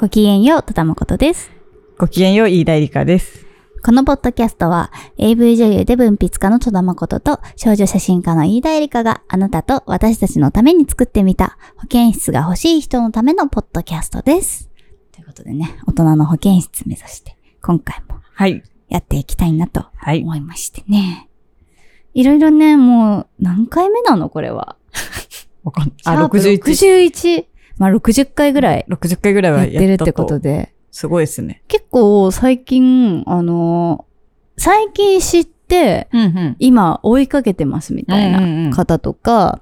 ごきげんよう、とたまことです。ごきげんよう、飯田理香です。このポッドキャストは AV 女優で文筆家の戸田誠と少女写真家の飯田絵梨香があなたと私たちのために作ってみた保健室が欲しい人のためのポッドキャストです。ということでね、大人の保健室目指して今回もはい。やっていきたいなとはい。思いましてね。いろいろね、もう何回目なのこれは。わかんあ、シャープ61。61。まあ60回ぐらい60回ぐらいはやってるってことで。すごいですね。結構最近、あの、最近知って、うんうん。今追いかけてますみたいな方とか、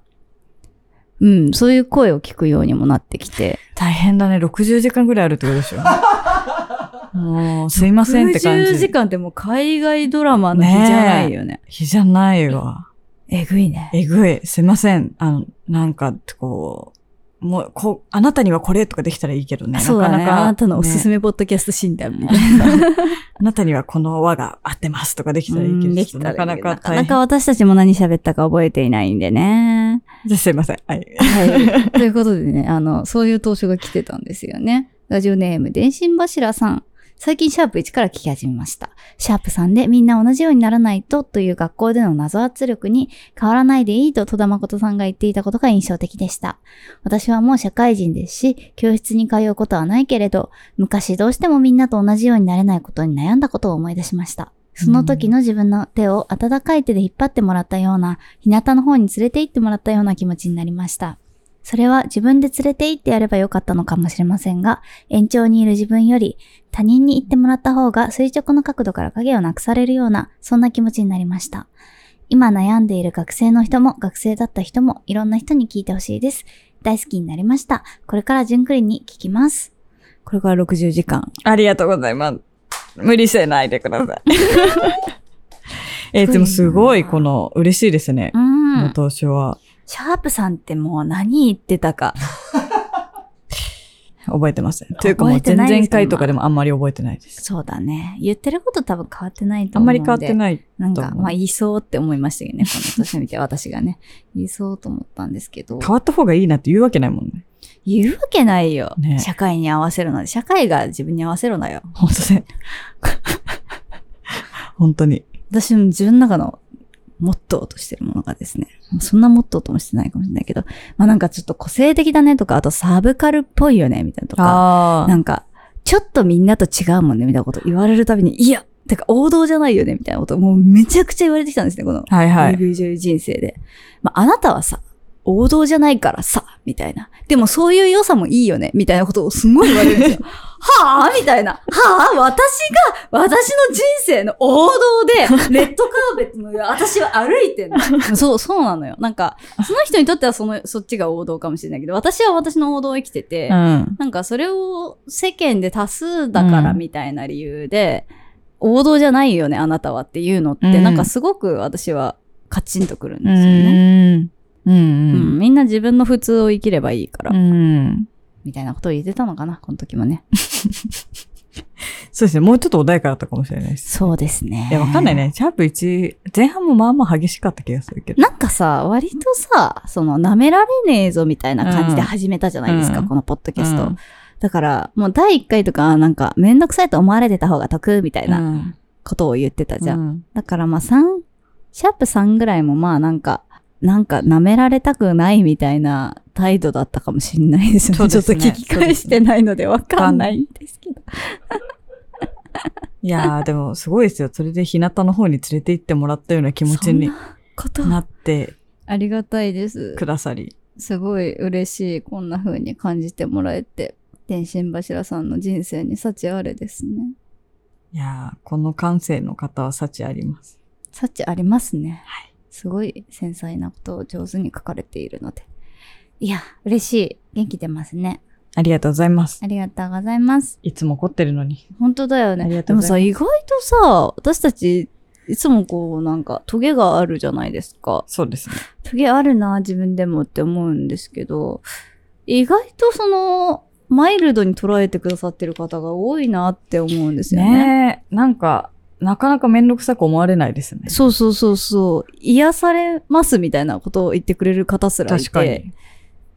うん、そういう声を聞くようにもなってきて。大変だね。60時間ぐらいあるってことでしょ。もう、すいませんって感60時じ。間ってもう海外ドラマの日じゃないよね。日じゃないわ。えぐいね。えぐい。すいません。あの、なんか、こう、もう、こう、あなたにはこれとかできたらいいけどね。そうだね。なかなか、あなたのおすすめ。めポッドキャスト診断みたいな。あなたにはこの輪が合ってますとかできたらいいけど、うんできたとらないかなか。なかなか私たちも何喋ったか覚えていないんでね。じゃあすいません。はい。はい。ということでね、あの、そういう投書が来てたんですよね。ラジオネーム、電信柱さん。最近シャープ1から聞き始めました。シャープ3でみんな同じようにならないとという学校での謎圧力に変わらないでいいと戸田誠さんが言っていたことが印象的でした。私はもう社会人ですし、教室に通うことはないけれど、昔どうしてもみんなと同じようになれないことに悩んだことを思い出しました。その時の自分の手を温かい手で引っ張ってもらったような、日向の方に連れて行ってもらったような気持ちになりました。それは自分で連れて行ってやればよかったのかもしれませんが、延長にいる自分より他人に行ってもらった方が垂直の角度から影をなくされるような、そんな気持ちになりました。今悩んでいる学生の人も学生だった人もいろんな人に聞いてほしいです。大好きになりました。これから順繰りに聞きます。これから60時間。ありがとうございます。無理せないでください。えーでもすごい、この、嬉しいですねう。んの。投資は。シャープさんってもう何言ってたか。覚えてません。というかもう覚えてないですか前々回とかでもあんまり覚えてないです。そうだね。言ってること多分変わってないとあんま思うんで。り変わってない。なんか、まあ言いそうって思いましたけどね、この年見て私がね。言いそうと思ったんですけど。変わった方がいいなって言うわけないもんね。言うわけないよ。ね社会に合わせるので。社会が自分に合わせろなよ。本当ね。本当に。私の自分の中のモットーとしてるものがですね。そんなモットーともしてないかもしれないけど。まあなんかちょっと個性的だねとか、あとサブカルっぽいよね、みたいなとか。あなんか、ちょっとみんなと違うもんね、みたいなこと言われるたびに、いや、てか王道じゃないよね、みたいなことをもうめちゃくちゃ言われてきたんですね、このはいはい。人生で。まあ、あなたはさ、王道じゃないからさ、みたいな。でもそういう良さもいいよね、みたいなことをすごい言われるんですよ。はぁみたいな。はぁ私が、私の人生の王道で、レッドカーペットの上、私は歩いてんの。そう、そうなのよ。なんか、その人にとってはその、そっちが王道かもしれないけど、私は私の王道を生きてて、うん。なんかそれを世間で多数だからうんみたいな理由で、王道じゃないよね、あなたはっていうのって、うんなんかすごく私はカチンとくるんうですよね。ん。うん。うんみんな自分の普通を生きればいいから、うん。みたいなことを言ってたのかな、この時もね。そうですね。もうちょっと穏やかだったかもしれないです。そうですね。いや、わかんない。ね。シャープ1、前半もまあまあ激しかった気がするけど。なんかさ、割とさ、その、舐められねえぞみたいな感じでうん始めたじゃないですか、うんこのポッドキャスト。うんだから、もう第1回とか、なんか、めんどくさいと思われてた方が得みたいなうんことを言ってたじゃん。うんだからまあ3、シャープ3ぐらいもまあなんか、なんか舐められたくないみたいな態度だったかもしれないですね。そうですねちょっと聞き返してないのでわかんないんですけど。いやー、でもすごいですよ。それで日向の方に連れて行ってもらったような気持ちになってありがたいですく。ださり。すごい嬉しい。こんな風に感じてもらえて、天心柱さんの人生に幸あれですね。いやー、この感性の方は幸あります。幸ありますね。はい。すごい繊細なことを上手に書かれているので。いや、嬉しい。元気出ますね。ありがとうございます。ありがとうございます。いつも怒ってるのに。本当だよね。でもさ、意外とさ、私たち、いつもこう、なんか、トゲがあるじゃないですか。そうですね。トゲあるな、自分でもって思うんですけど、意外とその、マイルドに捉えてくださってる方が多いなって思うんですよね。ねえ、なんか、なかなかめんどくさく思われないですね。そうそうそうそう。癒されますみたいなことを言ってくれる方すらいて。確かに。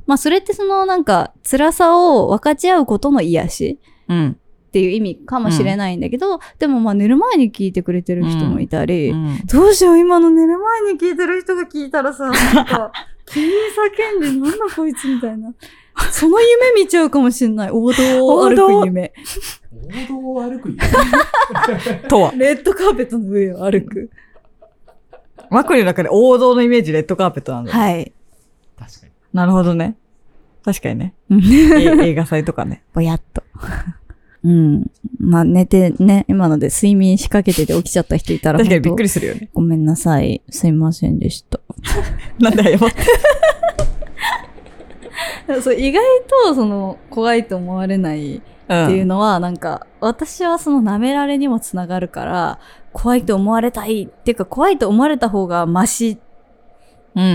まあそれってそのなんか辛さを分かち合うことの癒しうん。っていう意味かもしれないんだけど、でもまあ寝る前に聞いてくれてる人もいたり、うんどうしよう今の寝る前に聞いてる人が聞いたらさ、なんか、急に叫んでなんだこいつみたいな。その夢見ちゃうかもしれない。王道を歩く夢。王道を歩く とは。レッドカーペットの上を歩く。マクリの中で王道のイメージレッドカーペットなんだ。はい。確かに。なるほどね。確かにね。映画祭とかね。ぼやっと。うん。まあ寝てね、今ので睡眠仕掛けてて起きちゃった人いたら確かにびっくりするよね。ごめんなさい。すいませんでした。なんで謝って。そう意外とその怖いと思われないっっていうのは、なんか、私はその舐められにもつながるから、怖いと思われたいっていうか、怖いと思われた方がマシっ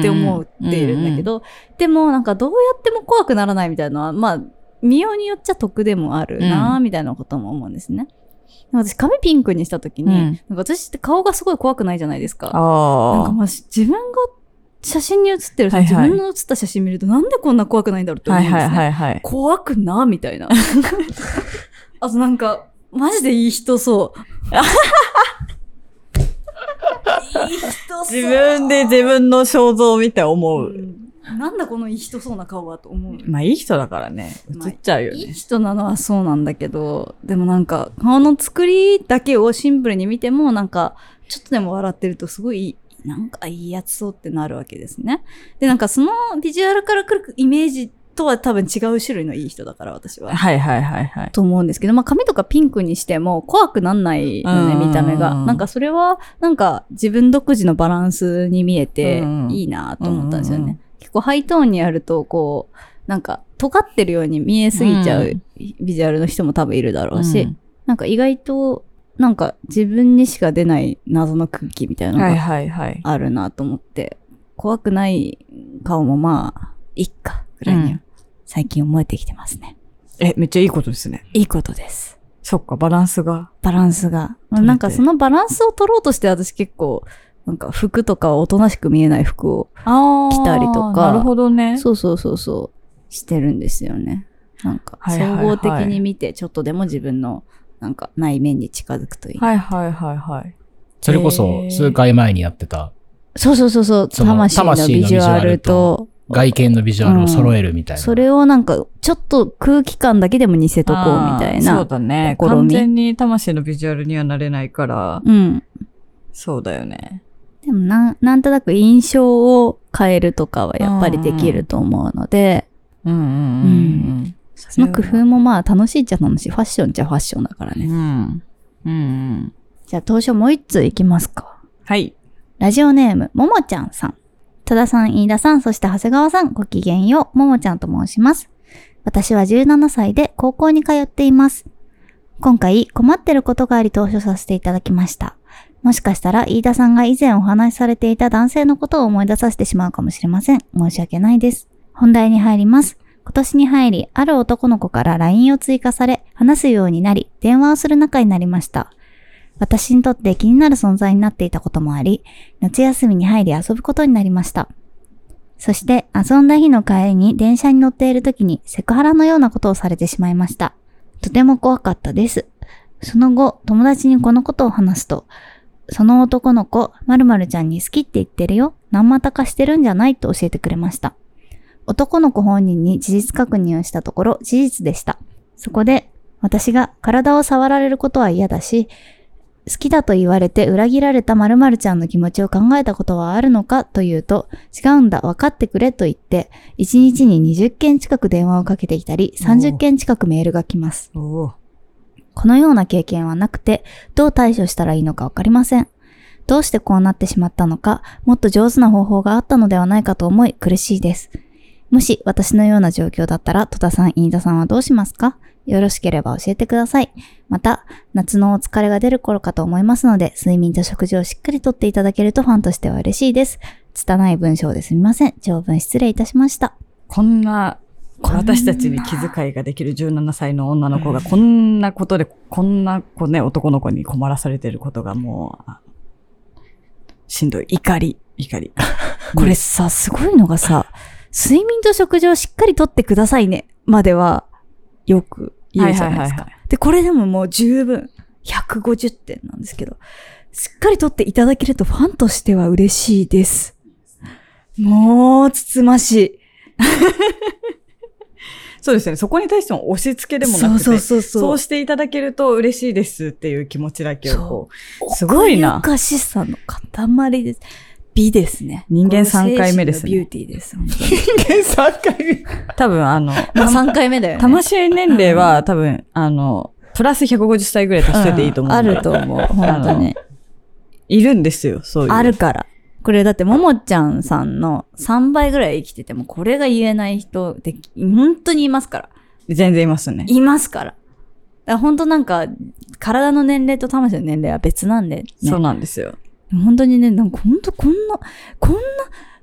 て思っているんだけど、でもなんかどうやっても怖くならないみたいなのは、まあ、見ようによっちゃ得でもあるな、みたいなことも思うんですね。私髪ピンクにした時に、うんなんか私って顔がすごい怖くないじゃないですか。なんか。まあ自分が写真に写ってる、はいはい自分の写った写真見るとなんでこんな怖くないんだろうって思はいうんですね。はいはいはい。怖くなみたいな。あとなんか、マジでいい人そう。いい人そう。自分で自分の肖像を見て思う。うんなんだこのいい人そうな顔はと思う。まあいい人だからね。映っちゃうよいいね。人なのはそうなんだけど、でもなんか、顔の作りだけをシンプルに見ても、なんか、ちょっとでも笑ってるとすごい、なんかいいやつそうってなるわけですね。で、なんかそのビジュアルから来るイメージとは多分違う種類のいい人だから、私は。はいはいはいはい。と思うんですけど、まあ髪とかピンクにしても怖くなんないのね、うん見た目が。なんかそれは、なんか自分独自のバランスに見えてうんいいなと思ったんですよね。結構ハイトーンにやると、こう、なんか尖ってるように見えすぎちゃううビジュアルの人も多分いるだろうし、うんなんか意外と、なんか自分にしか出ない謎の空気みたいなのはいがはいはい。あるなと思って、怖くない顔もまあ、いっか、ぐらいにはうん最近思えてきてますね。え、めっちゃいいことですね。いいことです。そっか、バランスが。バランスが。なんかそのバランスを取ろうとして私結構、なんか服とかはおとなしく見えない服を、あ来たりとかなるほどね。そうそうそうそう、してるんですよね。なんか、はいはいはい総合的に見て、ちょっとでも自分の、なんか内面に近づくといい。はいはいはいはい。それこへそー数回前にやってたそうそうそうそう、魂のビジュアルと、外見のビジュアルを揃えるみたいな。それをなんか、ちょっと空気感だけでも似せとこうみたいあーそうな。だね。完全に魂のビジュアルにはなれないから、うん。そうだよね。でもなん、なんとなく印象を変えるとかはやっぱりできると思うので、うんうんうんうん。その工夫もまあ楽しいっちゃ楽しい。ファッションっちゃファッションだからね。うん。うんうん。じゃあ当初もう一通いきますか。はい。ラジオネーム、ももちゃんさん。多田さん、飯田さん、そして長谷川さん、ごきげんよう、ももちゃんと申します。私は17歳で高校に通っています。今回困ってることがあり投書させていただきました。もしかしたら飯田さんが以前お話しされていた男性のことを思い出させてしまうかもしれません。申し訳ないです。本題に入ります。今年に入り、ある男の子から LINE を追加され、話すようになり、電話をする仲になりました。私にとって気になる存在になっていたこともあり、夏休みに入り遊ぶことになりました。そして遊んだ日の帰りに電車に乗っている時にセクハラのようなことをされてしまいました。とても怖かったです。その後、友達にこのことを話すと、その男の子、〇〇ちゃんに好きって言ってるよ。何股かしてるんじゃないと教えてくれました。男の子本人に事実確認をしたところ事実でした。そこで、私が体を触られることは嫌だし、好きだと言われて裏切られた〇〇ちゃんの気持ちを考えたことはあるのかというと、違うんだ、分かってくれと言って、1日に20件近く電話をかけてきたり、30件近くメールが来ます。このような経験はなくて、どう対処したらいいのかわかりません。どうしてこうなってしまったのか、もっと上手な方法があったのではないかと思い苦しいです。もし私のような状況だったら、戸田さん、飯田さんはどうしますか？よろしければ教えてください。また、夏のお疲れが出る頃かと思いますので、睡眠と食事をしっかりとっていただけるとファンとしては嬉しいです。拙い文章ですみません。長文失礼いたしました。こんな、私たちに気遣いができる17歳の女の子がこんなことで、こんな子ね、男の子に困らされてることがもう、あしんどい。怒り、怒り。これさ、すごいのがさ、睡眠と食事をしっかりとってくださいね、までは、よく言うじゃないですか。はいはいはいはで、これでももう十分、150点なんですけど、しっかりとっていただけるとファンとしては嬉しいです。もう、つつましい。そうですね。そこに対しても押し付けでもなくて、そうそうそうそう。そうしていただけると嬉しいですっていう気持ちだけをうすごいな奥ゆかしさの塊です。美ですね。人間三回目ですねビューティーです。本当に3回目。う、多分あの、まあ3回目だよね。魂年齢は多分、あの、プラス150歳ぐらい足しといていいと思うんあでると思う。本当に。いるんですよ、そういう。あるから。これだって、ももちゃんさんの3倍ぐらい生きてても、これが言えない人って、本当にいますから。全然いますね。いますから。だから本当なんか、体の年齢と魂の年齢は別なんで、ね。そうなんですよ。本当にね、なんか本当こんな、こんな、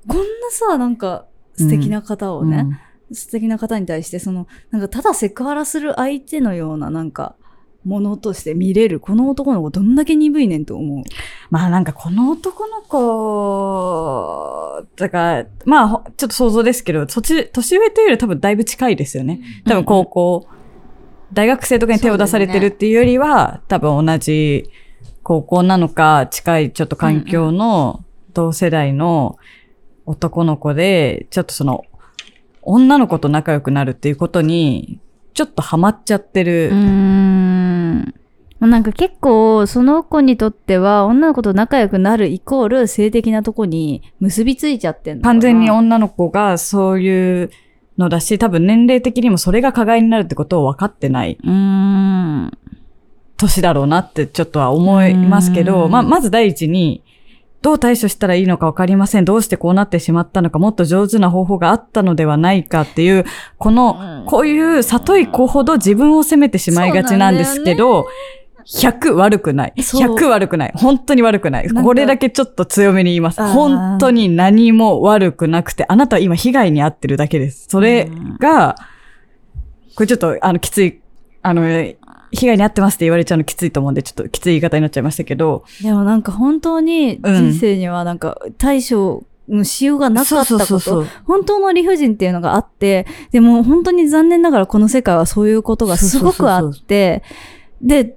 こんなさ、なんか素敵な方をね、素敵な方に対して、その、なんかただセクハラする相手のような、なんか、ものとして見れる、この男の子どんだけ鈍いねんと思う。まあなんかこの男の子、だから、まあほちょっと想像ですけど、そっち、年上というより多分だいぶ近いですよね。多分高校、大学生とかに手を出されてるっていうよりは、多分同じ高校なのか、近いちょっと環境の同世代の男の子で、ちょっとその、女の子と仲良くなるっていうことに、ちょっとハマっちゃってる。うーん。なんか結構、その子にとっては、女の子と仲良くなるイコール性的なとこに結びついちゃってんの完全に女の子がそういうのだし、多分年齢的にもそれが加害になるってことを分かってないうーん。年だろうなってちょっとは思いますけど、うんまあ、まず第一に、どう対処したらいいのか分かりません。どうしてこうなってしまったのか、もっと上手な方法があったのではないかっていう、この、うんこういう里い子ほど自分を責めてしまいがちなんですけど、100悪くない。そう100悪くない。本当に悪くない。これだけちょっと強めに言います。本当に何も悪くなくて、あなたは今被害に遭ってるだけです。それが、これちょっと、あの、きつい、あの、被害に遭ってますって言われちゃうのきついと思うんで、ちょっときつい言い方になっちゃいましたけど、でもなんか本当に人生にはなんか対処のしようがなかったこと、本当の理不尽っていうのがあって、でも本当に残念ながらこの世界はそういうことがすごくあって、で、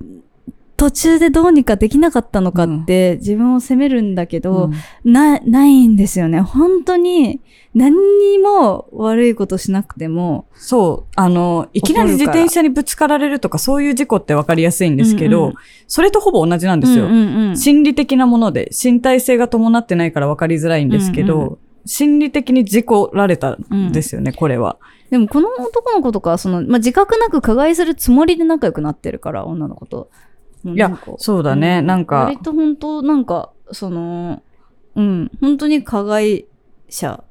途中でどうにかできなかったのかって自分を責めるんだけど、うんな、ないんですよね。本当に何にも悪いことしなくても、そう、あの、いきなり自転車にぶつかられるとかそういう事故ってわかりやすいんですけど、うんうんそれとほぼ同じなんですよ。うんうんうん心理的なもので、身体性が伴ってないから分かりづらいんですけど、うんう心理的に事故られたんですよね、これは。でもこの男の子とか、その、まあ、自覚なく加害するつもりで仲良くなってるから、女の子と。いいや、そうだね、なんか。割、と本当なんか、その、うん、本当に加害者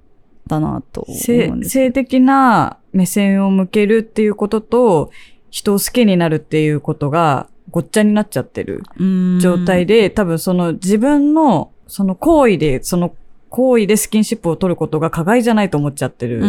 だなと思性的な目線を向けるっていうことと、人を好きになるっていうことがごっちゃになっちゃってる状態で。で、多分その自分のその行為で、その行為でスキンシップを取ることが加害じゃないと思っちゃってる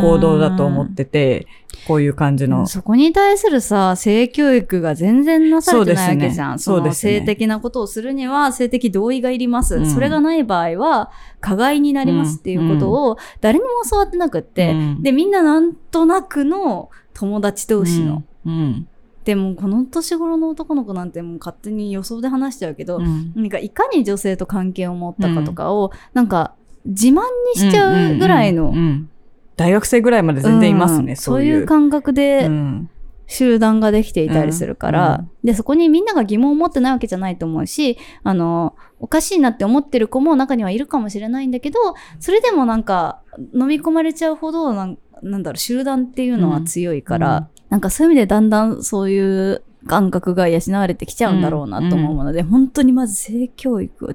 行動だと思ってて、こういう感じの。そこに対するさ、性教育が全然なされてないわけじゃん。そうですねそうですね性的なことをするには性的同意がいります。うんそれがない場合は、加害になりますっていうことを誰にも教わってなくって、うんで、みんななんとなくの友達同士の。うん。うんでも、この年頃の男の子なんてもう勝手に予想で話しちゃうけど、うん。なんかいかに女性と関係を持ったかとかを、なんか自慢にしちゃうぐらいの、うんうんうん大学生ぐらいまで全然いますね、うん。そういう。感覚でうん。集団ができていたりするから、うん。で、そこにみんなが疑問を持ってないわけじゃないと思うし、あの、おかしいなって思ってる子も中にはいるかもしれないんだけど、それでもなんか飲み込まれちゃうほどなん、なんだろう、集団っていうのは強いから、うんなんかそういう意味でだんだんそういう感覚が養われてきちゃうんだろうなと思うので、本当にまず性教育を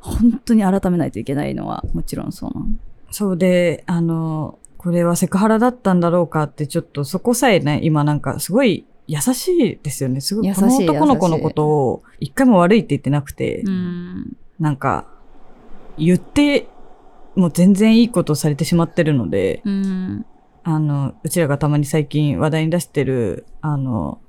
本当に改めないといけないのはもちろんそうなの。そうで、あの、これはセクハラだったんだろうかって、ちょっとそこさえね、今なんかすごい優しいですよね。すごい、この男の子のことを一回も悪いって言ってなくて、うん。なんか、言って、もう全然いいことをされてしまってるので、うん。あの、うちらがたまに最近話題に出してる、あの、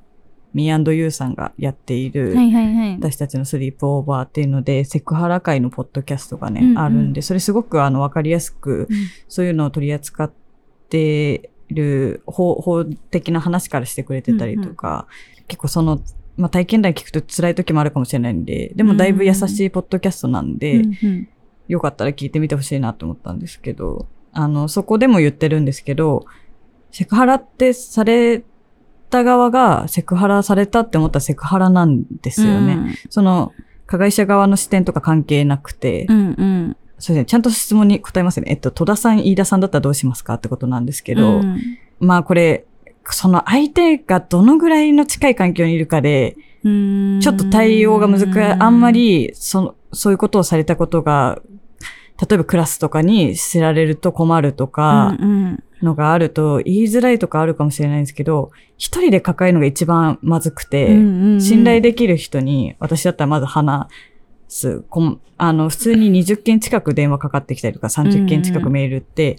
Me&You さんがやっている、はいはいはい。私たちのスリープオーバーっていうので、セクハラ界のポッドキャストがね、うんうん。あるんで、それすごくあの、わかりやすく、そういうのを取り扱ってる法法的な話からしてくれてたりとか、結構その、まあ、体験談聞くと辛い時もあるかもしれないんで、でもだいぶ優しいポッドキャストなんで、うんうん。よかったら聞いてみてほしいなと思ったんですけど、あの、そこでも言ってるんですけど、セクハラってされた側がセクハラされたって思ったらセクハラなんですよね。その、加害者側の視点とか関係なくて、うんうん。そうですね、ちゃんと質問に答えますね。えっと、戸田さん、飯田さんだったらどうしますかってことなんですけど、うんまあこれ、その相手がどのぐらいの近い環境にいるかで、うんちょっと対応が難しい、あんま、り、その、そういうことをされたことが、例えばクラスとかに知られると困るとか、のがあると、言いづらいとかあるかもしれないんですけど、一人で抱えるのが一番まずくて、信頼できる人に、私だったらまず話す、あの、普通に20件近く電話かかってきたりとか、30件近くメールって、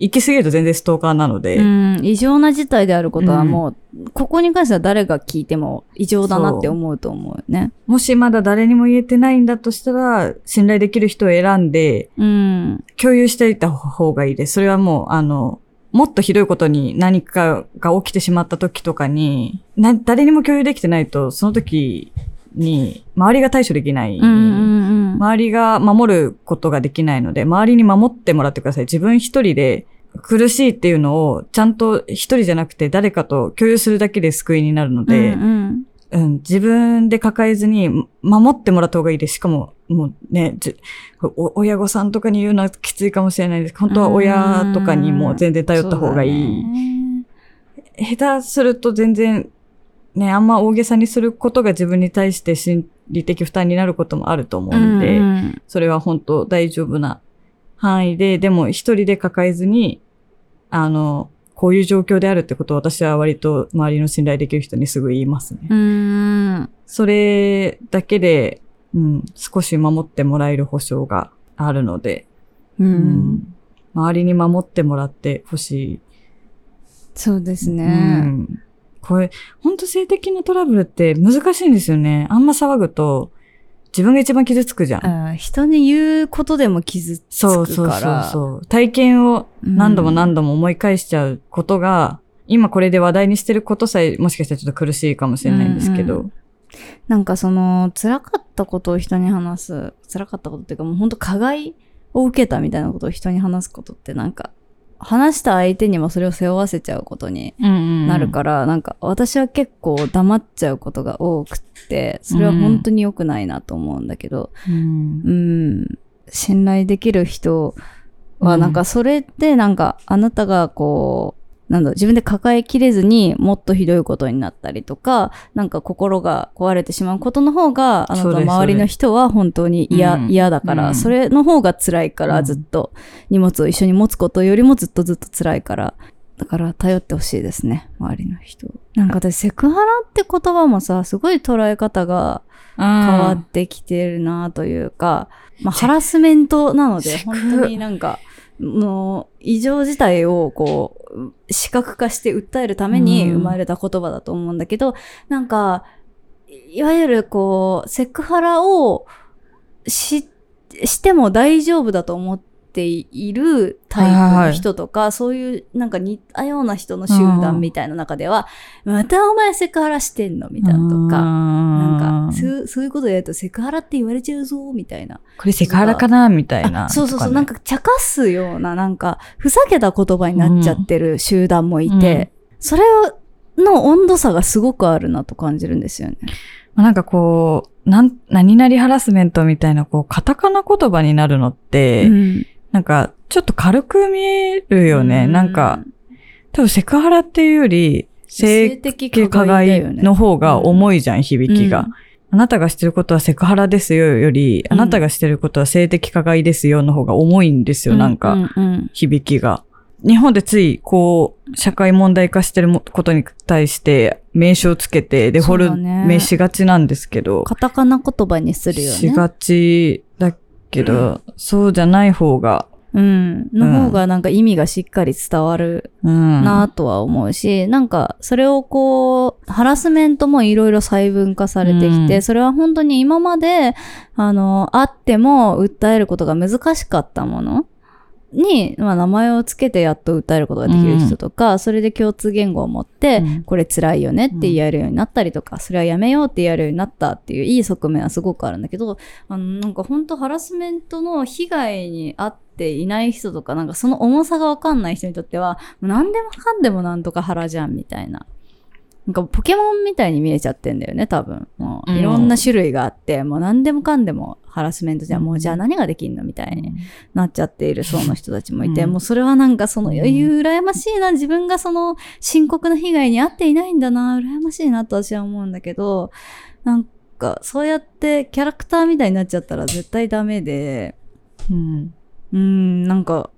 行き過ぎると全然ストーカーなので、うん、異常な事態であることはもう、ここに関しては誰が聞いても異常だなって思うと思うよね。もしまだ誰にも言えてないんだとしたら、信頼できる人を選んで、うん。共有していった方がいいです。それはもう、あの、もっとひどいことに何かが起きてしまった時とかに、な、誰にも共有できてないと、その時に、周りが対処できない。うんうんうん。周りが守ることができないので、周りに守ってもらってください。自分一人で苦しいっていうのを、ちゃんと一人じゃなくて誰かと共有するだけで救いになるので、うんうんうん、自分で抱えずに守ってもらった方がいいです。しかも、もうね、親御さんとかに言うのはきついかもしれないです。本当は親とかにも全然頼った方がいい。下手すると全然、ね、あんま大げさにすることが自分に対して心理的負担になることもあると思うんで、うんうんそれは本当大丈夫な範囲で、でも一人で抱えずに、あの、こういう状況であるってことを私は割と周りの信頼できる人にすぐ言いますね。うん。それだけで、うん、少し守ってもらえる保証があるので、う。うんん、周りに守ってもらってほしい。そうですうね。ん、これ、本当性的なトラブルって難しいんですよね。あんま騒ぐと、自分が一番傷つくじゃん。あ人に言うことでも傷つくから。そうそうそうそう。体験を何度も何度も思い返しちゃうことが、今これで話題にしてることさえもしかしたらちょっと苦しいかもしれないんですけど。うんうなんかその、辛かったことを人に話す、辛かったことっていうかもう本当加害を受けたみたいなことを人に話すことってなんか、話した相手にもそれを背負わせちゃうことにななるから、なんか私は結構黙っちゃうことが多くって、それは本当に良くないなと思うんだけど、うん。うん、信頼できる人はなんかそれでなんかあなたがこう、なんだ自分で抱えきれずにもっとひどいことになったりとか、なんか心が壊れてしまうことの方が、あなたそうです周りの人は本当に嫌、うん。嫌だから、うん。それの方が辛いからうん。ずっと荷物を一緒に持つことよりもずっとずっと辛いから、だから頼ってほしいですね、周りの人。なんか私、セクハラって言葉もさ、すごい捉え方が変わってきてるなというか、まあ、ハラスメントなので、本当になんか、の異常事態をこう、視覚化して訴えるためにうん。生まれた言葉だと思うんだけど、なんか、いわゆるこう、セクハラをし、しても大丈夫だと思っているタイプの人とか、そういうなんか似たような人の集団みたいな中では、またお前セクハラしてんのみたいなとか、なんか、そうそういうことやるとセクハラって言われちゃうぞ、みたいな。これセクハラかなみたいな。あそうそうそう、なんか茶化すような、なんか、ふざけた言葉になっちゃってる集団もいて、うんそれの温度差がすごくあるなと感じるんですよね。なんかこう、なん、何々ハラスメントみたいな、こう、カタカナ言葉になるのって、うんなんか、ちょっと軽く見えるよね。うんなんか、多分セクハラっていうより、性的加加害の方が重いじゃん、響きが。うんあなたがしてることはセクハラですよより、うんあなたがしてることは性的加害ですよの方が重いんですよ、なんか、響きが。日本でつい、こう、社会問題化してるもことに対して、名称つけて、デフォルメしがちなんですけど、カタカナ言葉にするよね。しがちだけど、そうじゃない方がうん。の方がなんか意味がしっかり伝わるうん。なとは思うし、なんかそれをこう、ハラスメントもいろいろ細分化されてきて、うんそれは本当に今まで、あの、あっても訴えることが難しかったものに、まあ名前をつけてやっと訴えることができる人とか、それで共通言語を持って、うんこれ辛いよねって言えるようになったりとか、それはやめようって言えるようになったっていういい側面はすごくあるんだけど、あの、なんか本当ハラスメントの被害に遭っていない人とか、なんかその重さがわかんない人にとっては、何でもかんでもなんとか腹じゃんみたいな。なんかポケモンみたいに見えちゃってんだよね、多分。もういろんな種類があって、もう何でもかんでもハラスメントじゃん、もうじゃあ何ができんのみたいになっちゃっている層の人たちもいて、うんもうそれはなんかその余裕羨ましいな、自分がその深刻な被害に遭っていないんだな、羨ましいなと私は思うんだけど、なんかそうやってキャラクターみたいになっちゃったら絶対ダメで、うん。うーん、なんか、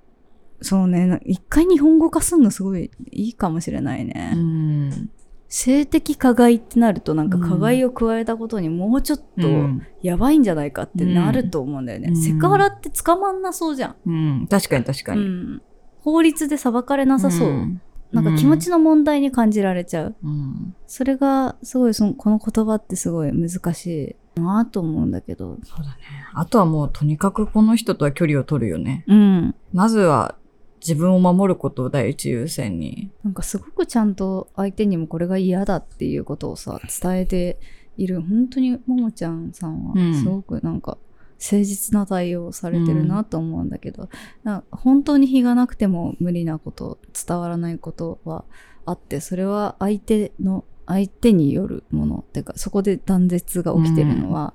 そうね、な一回日本語化すんのすごいいいかもしれないね。うん。性的加害ってなるとなんかうん加害を加えたことにもうちょっとうんやばいんじゃないかってなると思うんだよね。うんセクハラって捕まんなそうじゃん。うん。確かに確かに。うん、法律で裁かれなさそう、んなんか気持ちの問題に感じられちゃう。うん。それがすごいそのこの言葉ってすごい難しいなと思うんだけど。そうだね。あとはもうとにかくこの人とは距離を取るよね。うん。まずは自分を守ることを第一優先に。なんかすごくちゃんと相手にもこれが嫌だっていうことをさ、伝えている。本当にももちゃんさんはうんすごくなんか誠実な対応をされてるなと思うんだけど、なんか本当に非がなくても無理なこと、伝わらないことはあって、それは相手の、相手によるもの。てか、そこで断絶が起きてるのは、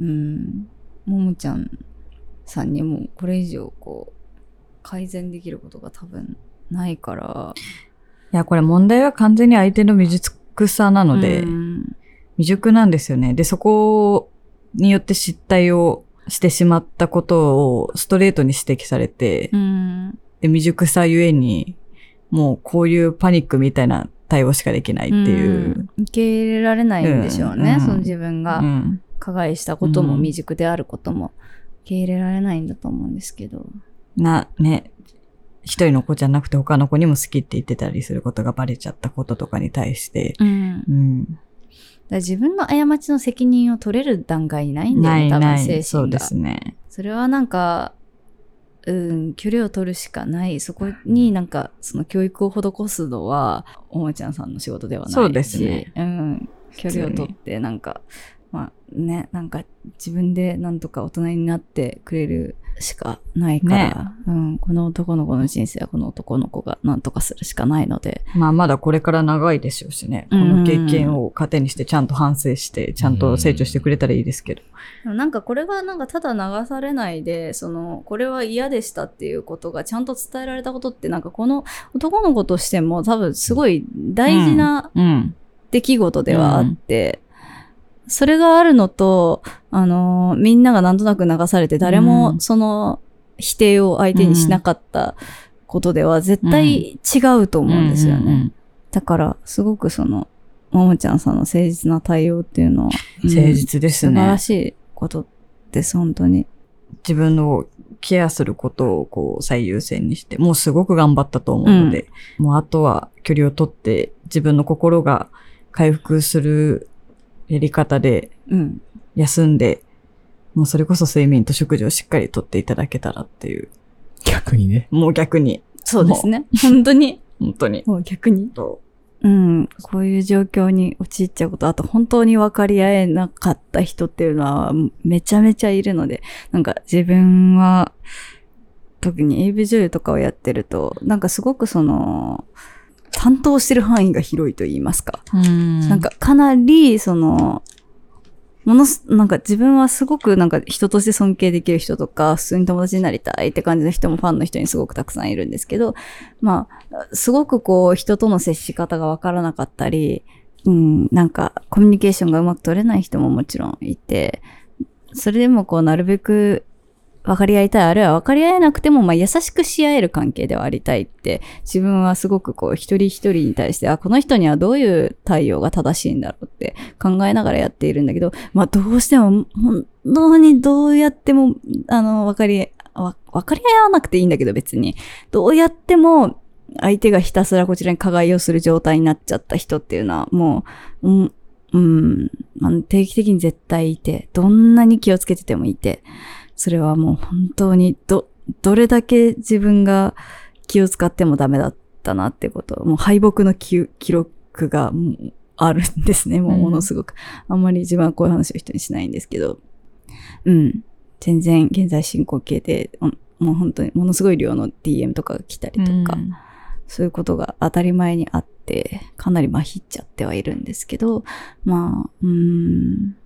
うん、ももちゃんさんにもこれ以上こう、改善できることが多分ないから、いや、これ問題は完全に相手の未熟さなので、うん未熟なんですよね。で、そこによって失態をしてしまったことをストレートに指摘されて、うんで、未熟さゆえに、もうこういうパニックみたいな対応しかできないっていう。ん受け入れられないんでしょうね、うんその自分がうん。加害したこともうん未熟であることも受け入れられないんだと思うんですけど。な、ね、一人の子じゃなくて他の子にも好きって言ってたりすることがバレちゃったこととかに対して、うん、うん。ら自分の過ちの責任を取れる段階にないんだよね、多。分精神が。そうですね。それはなんか、うん、距離を取るしかない。そこになんか、その教育を施すのは、おもちゃんさんの仕事ではないし。そうですねうん。距離を取って、なんか、まあね、なんか自分でなんとか大人になってくれるしかないから、うん、この男の子の人生はこの男の子がなんとかするしかないので、まあまだこれから長いでしょうしね。こうんの経験を糧にしてちゃんと反省して、ちゃんと成長してくれたらいいですけど。なんかこれがなんかただ流されないで、その、これは嫌でしたっていうことがちゃんと伝えられたことってなんかこの男の子としても多分すごい大事なうん。出来事ではあって、それがあるのと、あのーみんながなんとなく流されて誰うもん。その否定を相手にしなかったことでは絶対違うと思うんですよね。うんだから、すごくその、ももちゃんさんの誠実な対応っていうのは、うん誠実ですね。素晴らしいことです、本当に。自分のケアすることをこう最優先にして、もうすごく頑張ったと思うので、もうあとは距離を取って自分の心が回復するやり方でうん。休んで、もうそれこそ睡眠と食事をしっかりとっていただけたらっていう。逆にね。もう逆に、そうですね。本当に。本当に。もう逆に。とうん。こういう状況に陥っちゃうこと、あと本当に分かり合えなかった人っていうのはめちゃめちゃいるので、なんか自分は、特に AV 女優とかをやってると、なんかすごくその、担当してる範囲が広いと言いますか。うんなんかかなり、その、ものす、なんか自分はすごくなんか人として尊敬できる人とか、普通に友達になりたいって感じの人もファンの人にすごくたくさんいるんですけど、まあ、すごくこう人との接し方がわからなかったり、うん、なんかコミュニケーションがうまく取れない人ももちろんいて、それでもこうなるべく分かり合いたい、あるいは分かり合えなくても、まあ、優しくし合える関係ではありたいって、自分はすごくこう、一人一人に対して、あ、この人にはどういう対応が正しいんだろうって考えながらやっているんだけど、まあ、どうしても、本当にどうやっても、あの、分かり、分かり合わなくていいんだけど別に。どうやっても、相手がひたすらこちらに加害をする状態になっちゃった人っていうのは、もう、うん、うん、定期的に絶対いて、どんなに気をつけててもいて、それはもう本当に、ど、どれだけ自分が気を使ってもダメだったなってこと、もう敗北の記記録がもうあるんですね、もうものすごく。あんまり自分はこういう話を人にしないんですけど、うん。全然現在進行形で、うんもう本当にものすごい量の DM とかが来たりとか、そういうことが当たり前にあって、かなりまひっちゃってはいるんですけど、まあ、うーん、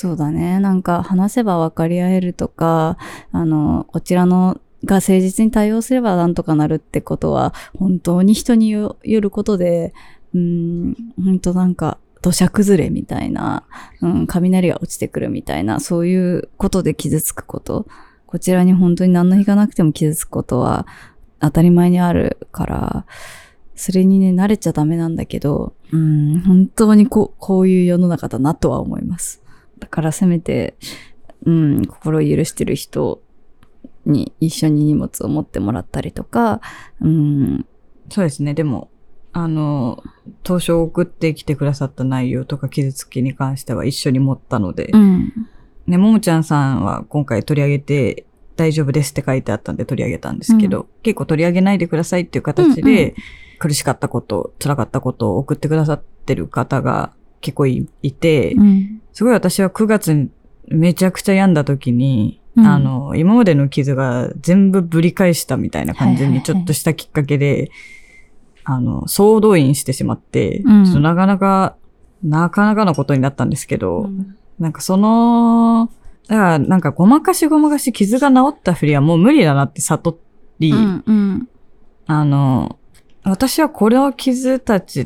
そうだね。なんか話せば分かり合えるとか、あの、こちらのが誠実に対応すればなんとかなるってことは、本当に人によることで、うん、本当なんか、土砂崩れみたいな、うん、雷が落ちてくるみたいな、そういうことで傷つくこと、こちらに本当に何の日がなくても傷つくことは当たり前にあるから、それにね、慣れちゃダメなんだけど、うん、本当にこう、こういう世の中だなとは思います。だからせめて、うん、心を許してる人に一緒に荷物を持ってもらったりとか、うん、そうですね。でも、あの、当初送ってきてくださった内容とか傷つきに関しては一緒に持ったので、うん、ね、ももちゃんさんは今回取り上げて大丈夫ですって書いてあったんで取り上げたんですけど、結構取り上げないでくださいっていう形うんうで、苦しかったこと、辛かったことを送ってくださってる方が結構いいて、うん、すごい私は9月にめちゃくちゃ病んだ時に、うん。あの、今までの傷が全部ぶり返したみたいな感じにちょっとしたきっかけで、あの、総動員してしまって、うん。ちょっとなかなか、なかなかのことになったんですけど、なんかその、だからなんかごまかしごまかし傷が治ったふりはもう無理だなって悟り、うん、うん、あの、私はこの傷たち、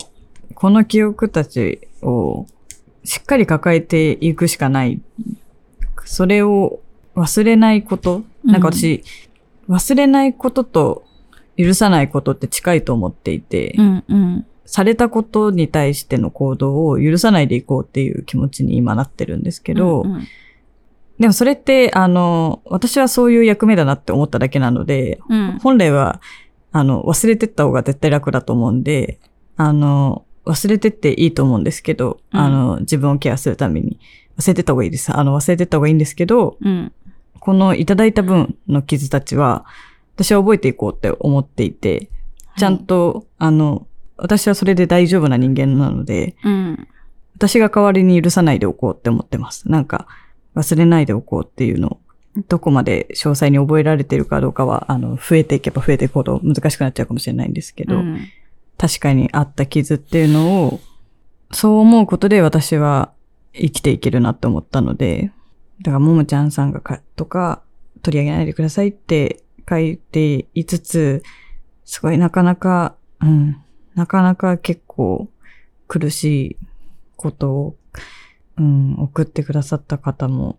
この記憶たちをしっかり抱えていくしかない。それを忘れないこと。なんか私、忘れないことと許さないことって近いと思っていて、うん、うん、されたことに対しての行動を許さないでいこうっていう気持ちに今なってるんですけど、うんでもそれって、あの、私はそういう役目だなって思っただけなので、うん、本来は、あの、忘れてった方が絶対楽だと思うんで、あの、忘れてっていいと思うんですけど、うんあの、自分をケアするために。忘れてった方がいいです。あの、忘れてった方がいいんですけど、うん、このいただいた分の傷たちは、私は覚えていこうって思っていて、ちゃんと、あの、私はそれで大丈夫な人間なので、うん、私が代わりに許さないでおこうって思ってます。なんか、忘れないでおこうっていうのを、どこまで詳細に覚えられてるかどうかは、あの、増えていけば増えていくほど難しくなっちゃうかもしれないんですけど、うん確かにあった傷っていうのを、そう思うことで私は生きていけるなって思ったので、だからももちゃんさんがか、とか、取り上げないでくださいって書いていつつ、すごいなかなか、うん、なかなか結構苦しいことを、うん、送ってくださった方も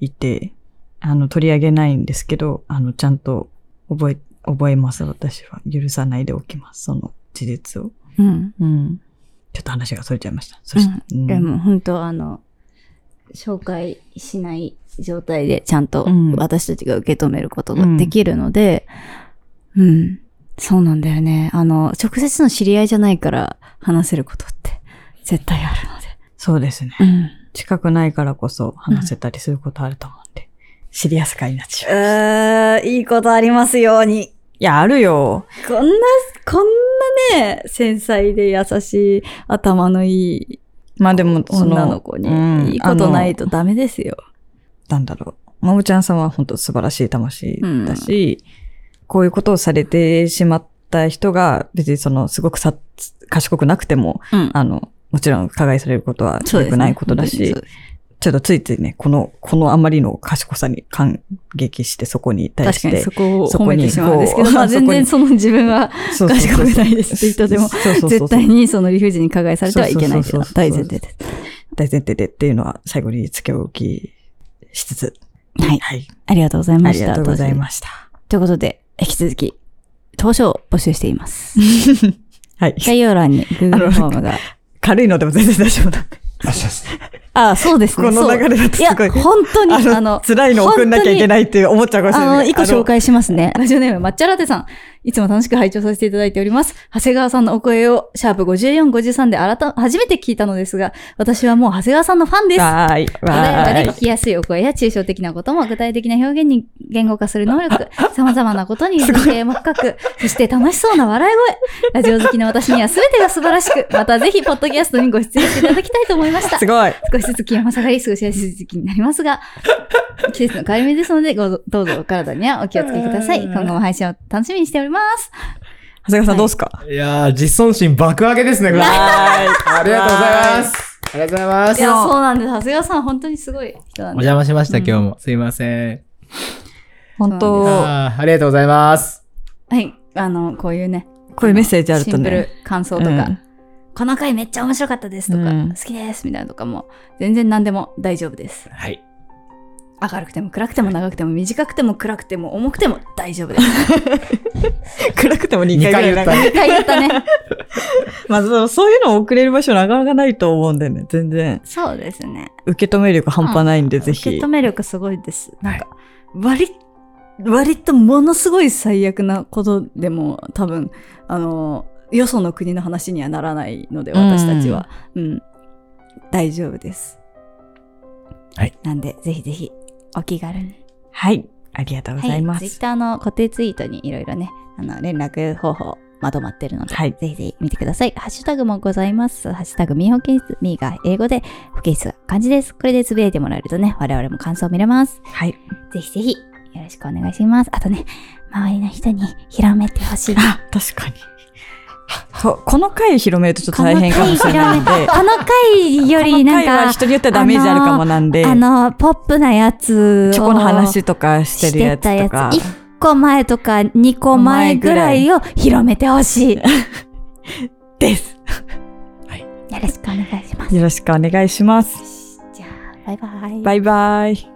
いて、あの、取り上げないんですけど、あの、ちゃんと覚え、覚えます、私は。許さないでおきます、その事実を。うん。うん。ちょっと話がそれちゃいました。そして、うんでも本当あの、紹介しない状態でちゃんとうん私たちが受け止めることができるので、うん、そうなんだよね。あの、直接の知り合いじゃないから話せることって絶対あるので。そうですね。うん。近くないからこそ話せたりすることあると思うんで、シリアス会になってしまう。いいことありますように。いや、あるよ。こんな、こんなね、繊細で優しい頭のいいまあでも、その、女の子に、うんいいことないあとダメですよ。のなんだろう。ももちゃんさんは本当素晴らしい魂だし、こういうことをされてしまった人が、別にその、すごくさ、賢くなくても、うん。あの、もちろん加害されることは良くないことだし、そうですちょっとついついね、この、このあまりの賢さに感激して、そこに対して確かにそ、こを褒めてしまうんですけど、まあ全然そその自分は賢くないですって人でも、絶対にその理不尽に加害されてはいけないという大前提です。大前提でっていうのは最後に付け置きしつつ。はい。はい。ありがとうございあました。りがとうございす。ました。ということで、引き続き、当初を募集しています。はい。概要欄に Google フォームが軽いのでも全然大丈夫なんで。あ、そうですね。あ、そうですね。この流れだといや、すごい。本当に、あのあの、辛いの送んなきゃいけないって思っちゃうかもしれない。あの、一個紹介しますね。ラジオネーム、抹茶ラテさん。いつも楽しく拝聴させていただいております。長谷川さんのお声を、シャープ54、53で改初めて聞いたのですが、私はもう長谷川さんのファンです。わーい。穏やか。で聞きやすいお声や抽象的なことも具体的な表現に言語化する能力、様々なことに 理解も深く、そして楽しそうな笑い声。ラジオ好きの私には全てが素晴らしく、またぜひポッドキャストにご出演していただきたいと思いましたす。ごい。少しずつ気温も下がり、過ごしやすい時期になりますが、季節の変わり目ですので、ごどうぞお体にはお気をつけください。今後も配信を楽しみにしております。長谷川さんどうすか？いやー、実尊心爆上げですね、これ。ありがとうございます。ありがとうございます。いや、そうなんです。長谷川さん本当にすごい人なんおで。邪魔しました、うん今日も。すいません。本当あーありがとうございます。はい。あの、こういうね。こういうメッセージあるとシンプルね。感想とか、うんこの回めっちゃ面白かったですとか、うん好きですみたいなのとかも、全然何でも大丈夫です。はい。明るくても暗くても長くても短くても暗くても重くても大丈夫です。暗くても2 2回ぐらい回言ったね。一回言ったね。まあそういうのを送れる場所なかなかないと思うんでね。全然。そうですね。受け止め力半端ないんで、ぜひ受け止。め力すごいです。なんか、割、割とものすごい最悪なことでも多分、あの、よその国の話にはならないので、私たちは。うん。大丈夫です。はい。なんで、ぜひぜひ、お気軽に。はい。ありがとうございまツイッす。ターの固定ツイートにいろいろね、あの、連絡方法まとまってるので、はいぜひぜひ見てください。ハッシュタグもございます。ハッシュタグ、み保健室、みが英語で、保健室が漢字です。これでつぶやいてもらえるとね、我々も感想を見れます。はい。ぜひぜひ、よろしくお願いします。あとね、周りの人に広めてほしい。あ、確かに。この回広めるとちょっと大変かもしれないんで。この回よりなんか、人によってはダメージあるかもなんで、あの、ポップなやつを。チョコの話とかしてるやつとか。1個前とか2個前ぐらいを広めてほしい。よ です。ろしくお願いします。よろしくお願いします。じゃあ、バイバイ。バイバイ。